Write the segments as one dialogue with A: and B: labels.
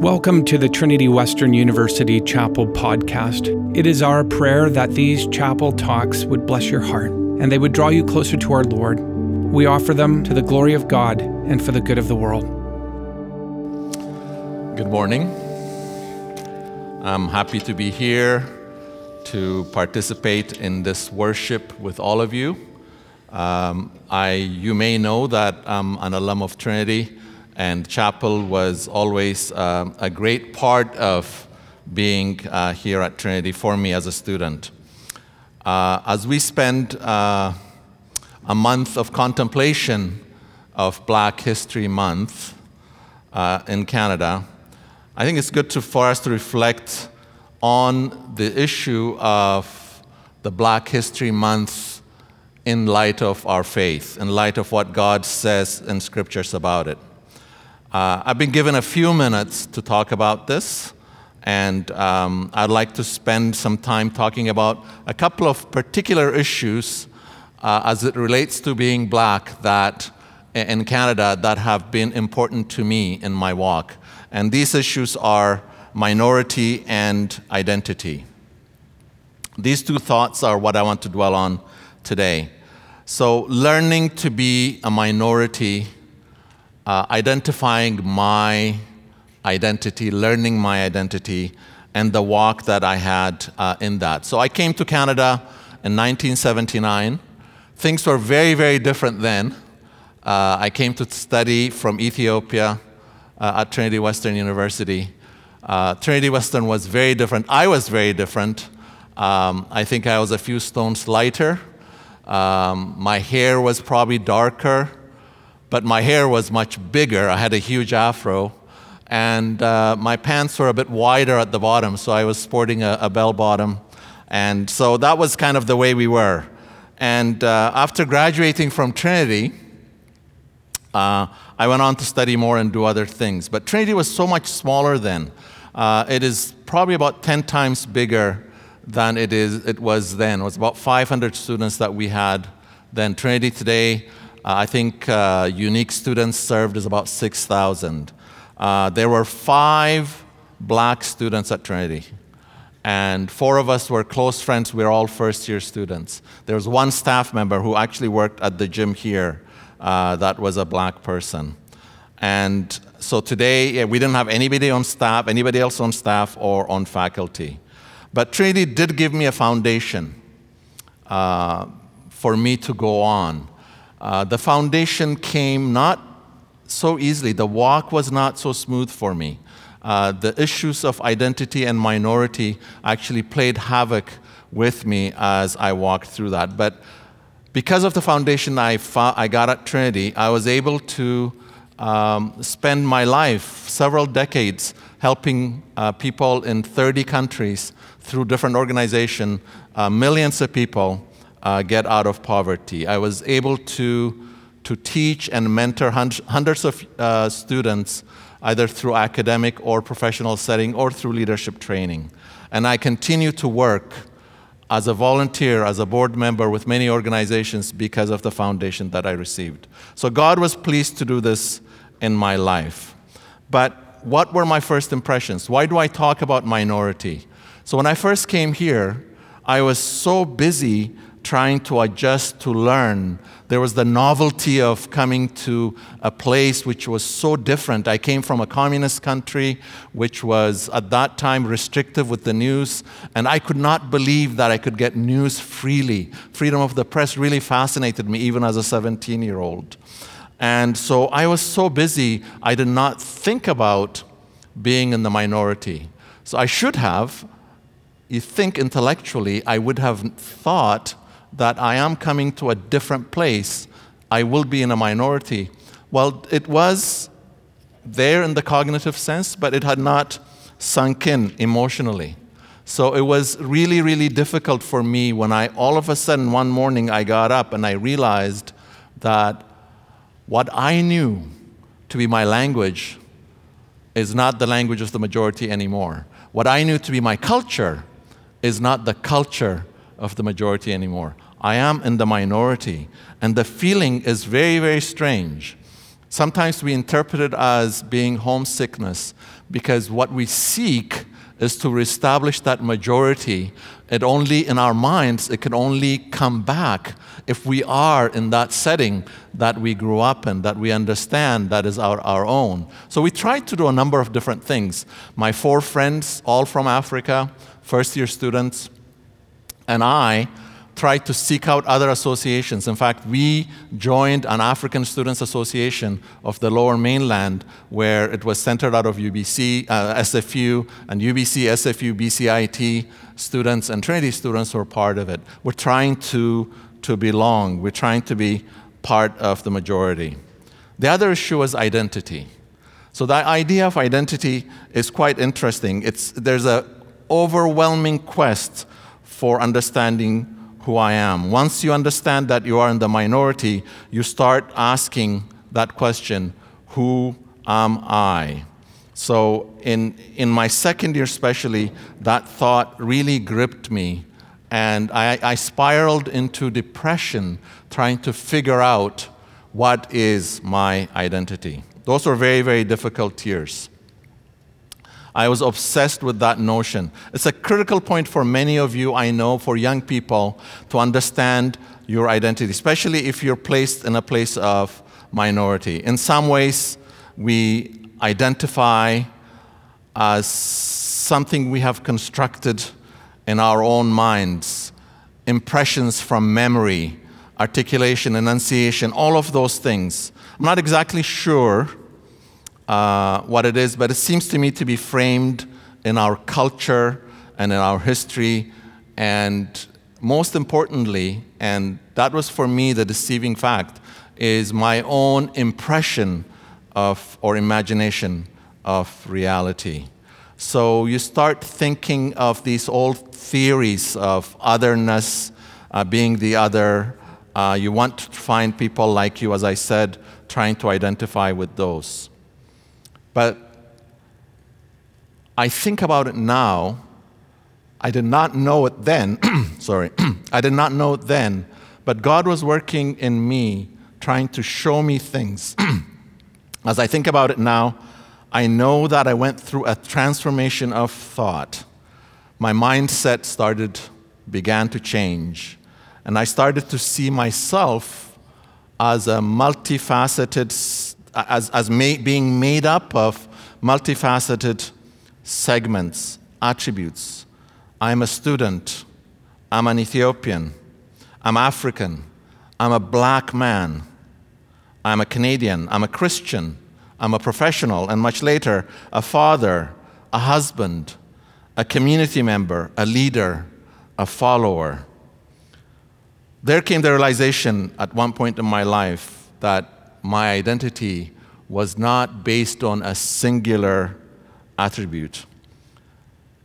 A: Welcome to the Trinity Western University Chapel podcast. It is our prayer that these chapel talks would bless your heart and they would draw you closer to our Lord. We offer them to the glory of God and for the good of the world.
B: Good morning. I'm happy to be here to participate in this worship with all of you. Um, I, you may know that I'm an alum of Trinity, and chapel was always um, a great part of being uh, here at Trinity for me as a student. Uh, as we spend uh, a month of contemplation of Black History Month uh, in Canada, I think it's good to, for us to reflect on the issue of the Black History Month in light of our faith, in light of what God says in scriptures about it. Uh, I've been given a few minutes to talk about this, and um, I'd like to spend some time talking about a couple of particular issues uh, as it relates to being black that in Canada that have been important to me in my walk. And these issues are minority and identity. These two thoughts are what I want to dwell on today. So, learning to be a minority, uh, identifying my identity, learning my identity, and the walk that I had uh, in that. So, I came to Canada in 1979. Things were very, very different then. Uh, I came to study from Ethiopia uh, at Trinity Western University. Uh, Trinity Western was very different. I was very different. Um, I think I was a few stones lighter. Um, my hair was probably darker, but my hair was much bigger. I had a huge afro. And uh, my pants were a bit wider at the bottom, so I was sporting a, a bell bottom. And so that was kind of the way we were. And uh, after graduating from Trinity, uh, I went on to study more and do other things. But Trinity was so much smaller then. Uh, it is probably about 10 times bigger than it, is, it was then. It was about 500 students that we had then. Trinity today, I think uh, unique students served is about 6,000. Uh, there were five black students at Trinity. And four of us were close friends. We were all first year students. There was one staff member who actually worked at the gym here uh, that was a black person. And so today, yeah, we didn't have anybody on staff, anybody else on staff or on faculty. But Trinity did give me a foundation uh, for me to go on. Uh, the foundation came not so easily, the walk was not so smooth for me. Uh, the issues of identity and minority actually played havoc with me as I walked through that. But because of the foundation I, I got at Trinity, I was able to um, spend my life, several decades, helping uh, people in 30 countries through different organizations, uh, millions of people uh, get out of poverty. I was able to, to teach and mentor hundreds of uh, students either through academic or professional setting or through leadership training. And I continue to work as a volunteer, as a board member with many organizations because of the foundation that I received. So God was pleased to do this in my life. But what were my first impressions? Why do I talk about minority? So when I first came here, I was so busy trying to adjust to learn. There was the novelty of coming to a place which was so different. I came from a communist country, which was at that time restrictive with the news, and I could not believe that I could get news freely. Freedom of the press really fascinated me, even as a 17 year old. And so I was so busy, I did not think about being in the minority. So I should have, you think intellectually, I would have thought that I am coming to a different place, I will be in a minority. Well, it was there in the cognitive sense, but it had not sunk in emotionally. So it was really, really difficult for me when I all of a sudden one morning I got up and I realized that what I knew to be my language is not the language of the majority anymore. What I knew to be my culture is not the culture of the majority anymore. I am in the minority. And the feeling is very, very strange. Sometimes we interpret it as being homesickness because what we seek is to reestablish that majority. It only, in our minds, it can only come back if we are in that setting that we grew up in, that we understand that is our, our own. So we tried to do a number of different things. My four friends, all from Africa, first year students, and I tried to seek out other associations. In fact, we joined an African Students Association of the Lower Mainland, where it was centered out of UBC, uh, SFU, and UBC, SFU, BCIT students and Trinity students were part of it. We're trying to, to belong, we're trying to be part of the majority. The other issue is identity. So the idea of identity is quite interesting. It's, there's an overwhelming quest for understanding who I am. Once you understand that you are in the minority, you start asking that question Who am I? So, in, in my second year, especially, that thought really gripped me. And I, I spiraled into depression trying to figure out what is my identity. Those were very, very difficult years. I was obsessed with that notion. It's a critical point for many of you, I know, for young people to understand your identity, especially if you're placed in a place of minority. In some ways, we identify as something we have constructed in our own minds, impressions from memory, articulation, enunciation, all of those things. I'm not exactly sure uh, what it is, but it seems to me to be framed in our culture and in our history. And most importantly, and that was for me the deceiving fact, is my own impression of or imagination of reality. So you start thinking of these old theories of otherness, uh, being the other. Uh, you want to find people like you, as I said, trying to identify with those. But I think about it now. I did not know it then. Sorry. I did not know it then. But God was working in me, trying to show me things. As I think about it now, I know that I went through a transformation of thought. My mindset started, began to change. And I started to see myself as a multifaceted as, as being made up of multifaceted segments, attributes. I'm a student. I'm an Ethiopian. I'm African. I'm a black man. I'm a Canadian. I'm a Christian. I'm a professional. And much later, a father, a husband, a community member, a leader, a follower. There came the realization at one point in my life that my identity was not based on a singular attribute,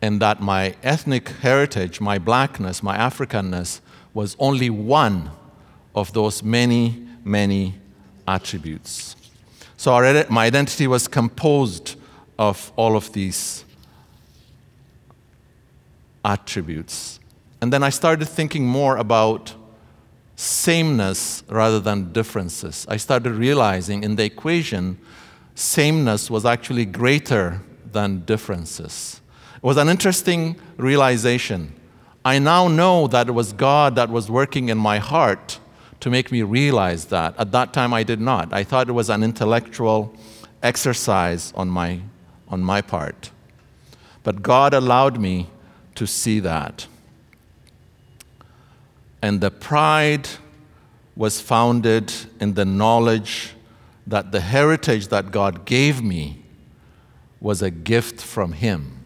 B: and that my ethnic heritage, my blackness, my Africanness, was only one of those many, many attributes. So our, my identity was composed of all of these attributes. And then I started thinking more about sameness rather than differences. I started realizing in the equation, sameness was actually greater than differences. It was an interesting realization. I now know that it was God that was working in my heart to make me realize that. At that time, I did not. I thought it was an intellectual exercise on my, on my part. But God allowed me to see that. And the pride was founded in the knowledge that the heritage that God gave me was a gift from Him.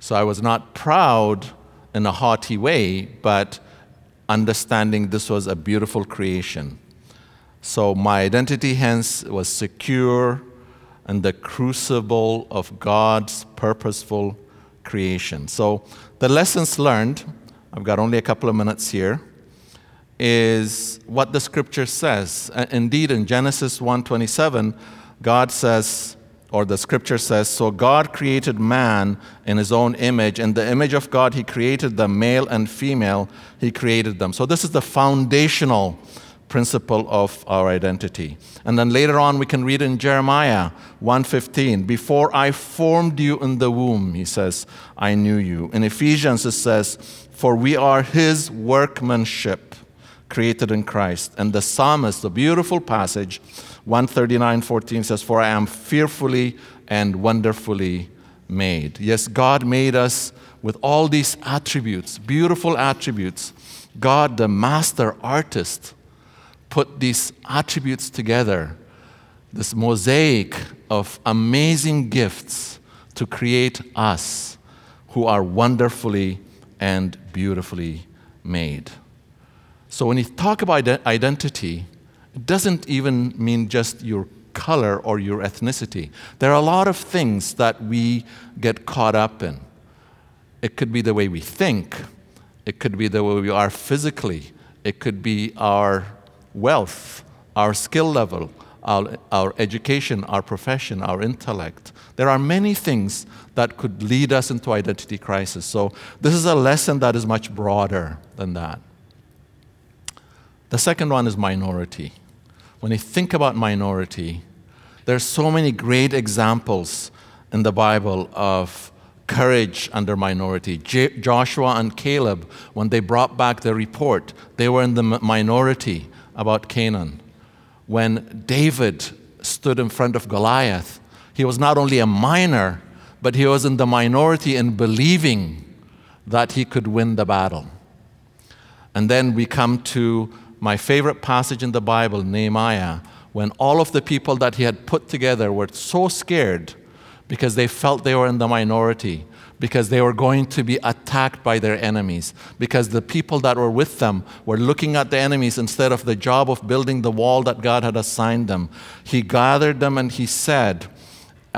B: So I was not proud in a haughty way, but understanding this was a beautiful creation. So my identity, hence, was secure in the crucible of God's purposeful creation. So the lessons learned I've got only a couple of minutes here, is what the scripture says. Indeed, in Genesis 1:27, God says, or the scripture says, So God created man in his own image. In the image of God, he created them, male and female, he created them. So this is the foundational principle of our identity. And then later on we can read in Jeremiah 1:15, before I formed you in the womb, he says, I knew you. In Ephesians it says, for we are his workmanship created in Christ. And the psalmist, the beautiful passage 139:14 says, "For I am fearfully and wonderfully made." Yes, God made us with all these attributes, beautiful attributes. God, the master artist, put these attributes together, this mosaic of amazing gifts to create us who are wonderfully and beautifully made. So when you talk about identity, it doesn't even mean just your color or your ethnicity. There are a lot of things that we get caught up in. It could be the way we think, it could be the way we are physically, it could be our wealth, our skill level, our, our education, our profession, our intellect. There are many things that could lead us into identity crisis. So, this is a lesson that is much broader than that. The second one is minority. When you think about minority, there are so many great examples in the Bible of courage under minority. J- Joshua and Caleb, when they brought back the report, they were in the minority about Canaan. When David stood in front of Goliath, he was not only a minor, but he was in the minority in believing that he could win the battle. And then we come to my favorite passage in the Bible, Nehemiah, when all of the people that he had put together were so scared because they felt they were in the minority, because they were going to be attacked by their enemies, because the people that were with them were looking at the enemies instead of the job of building the wall that God had assigned them. He gathered them and he said,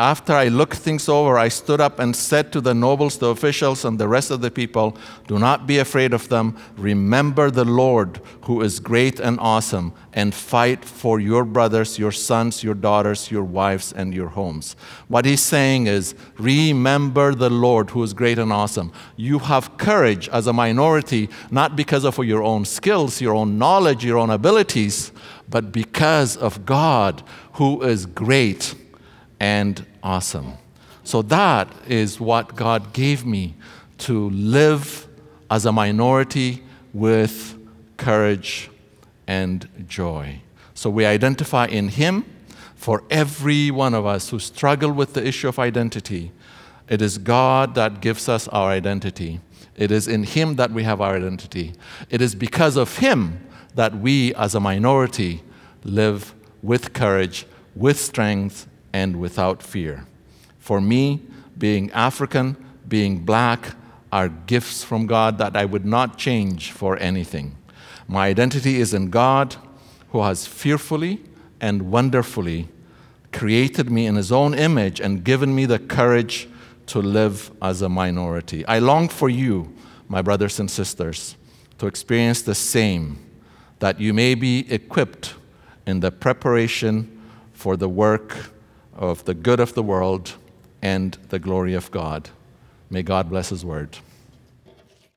B: after I looked things over, I stood up and said to the nobles, the officials, and the rest of the people, Do not be afraid of them. Remember the Lord, who is great and awesome, and fight for your brothers, your sons, your daughters, your wives, and your homes. What he's saying is, Remember the Lord, who is great and awesome. You have courage as a minority, not because of your own skills, your own knowledge, your own abilities, but because of God, who is great and awesome. So that is what God gave me to live as a minority with courage and joy. So we identify in Him for every one of us who struggle with the issue of identity. It is God that gives us our identity. It is in Him that we have our identity. It is because of Him that we, as a minority, live with courage, with strength, and without fear. For me, being African, being black, are gifts from God that I would not change for anything. My identity is in God, who has fearfully and wonderfully created me in His own image and given me the courage to live as a minority. I long for you, my brothers and sisters, to experience the same, that you may be equipped in the preparation for the work of the good of the world and the glory of God. May God bless His word.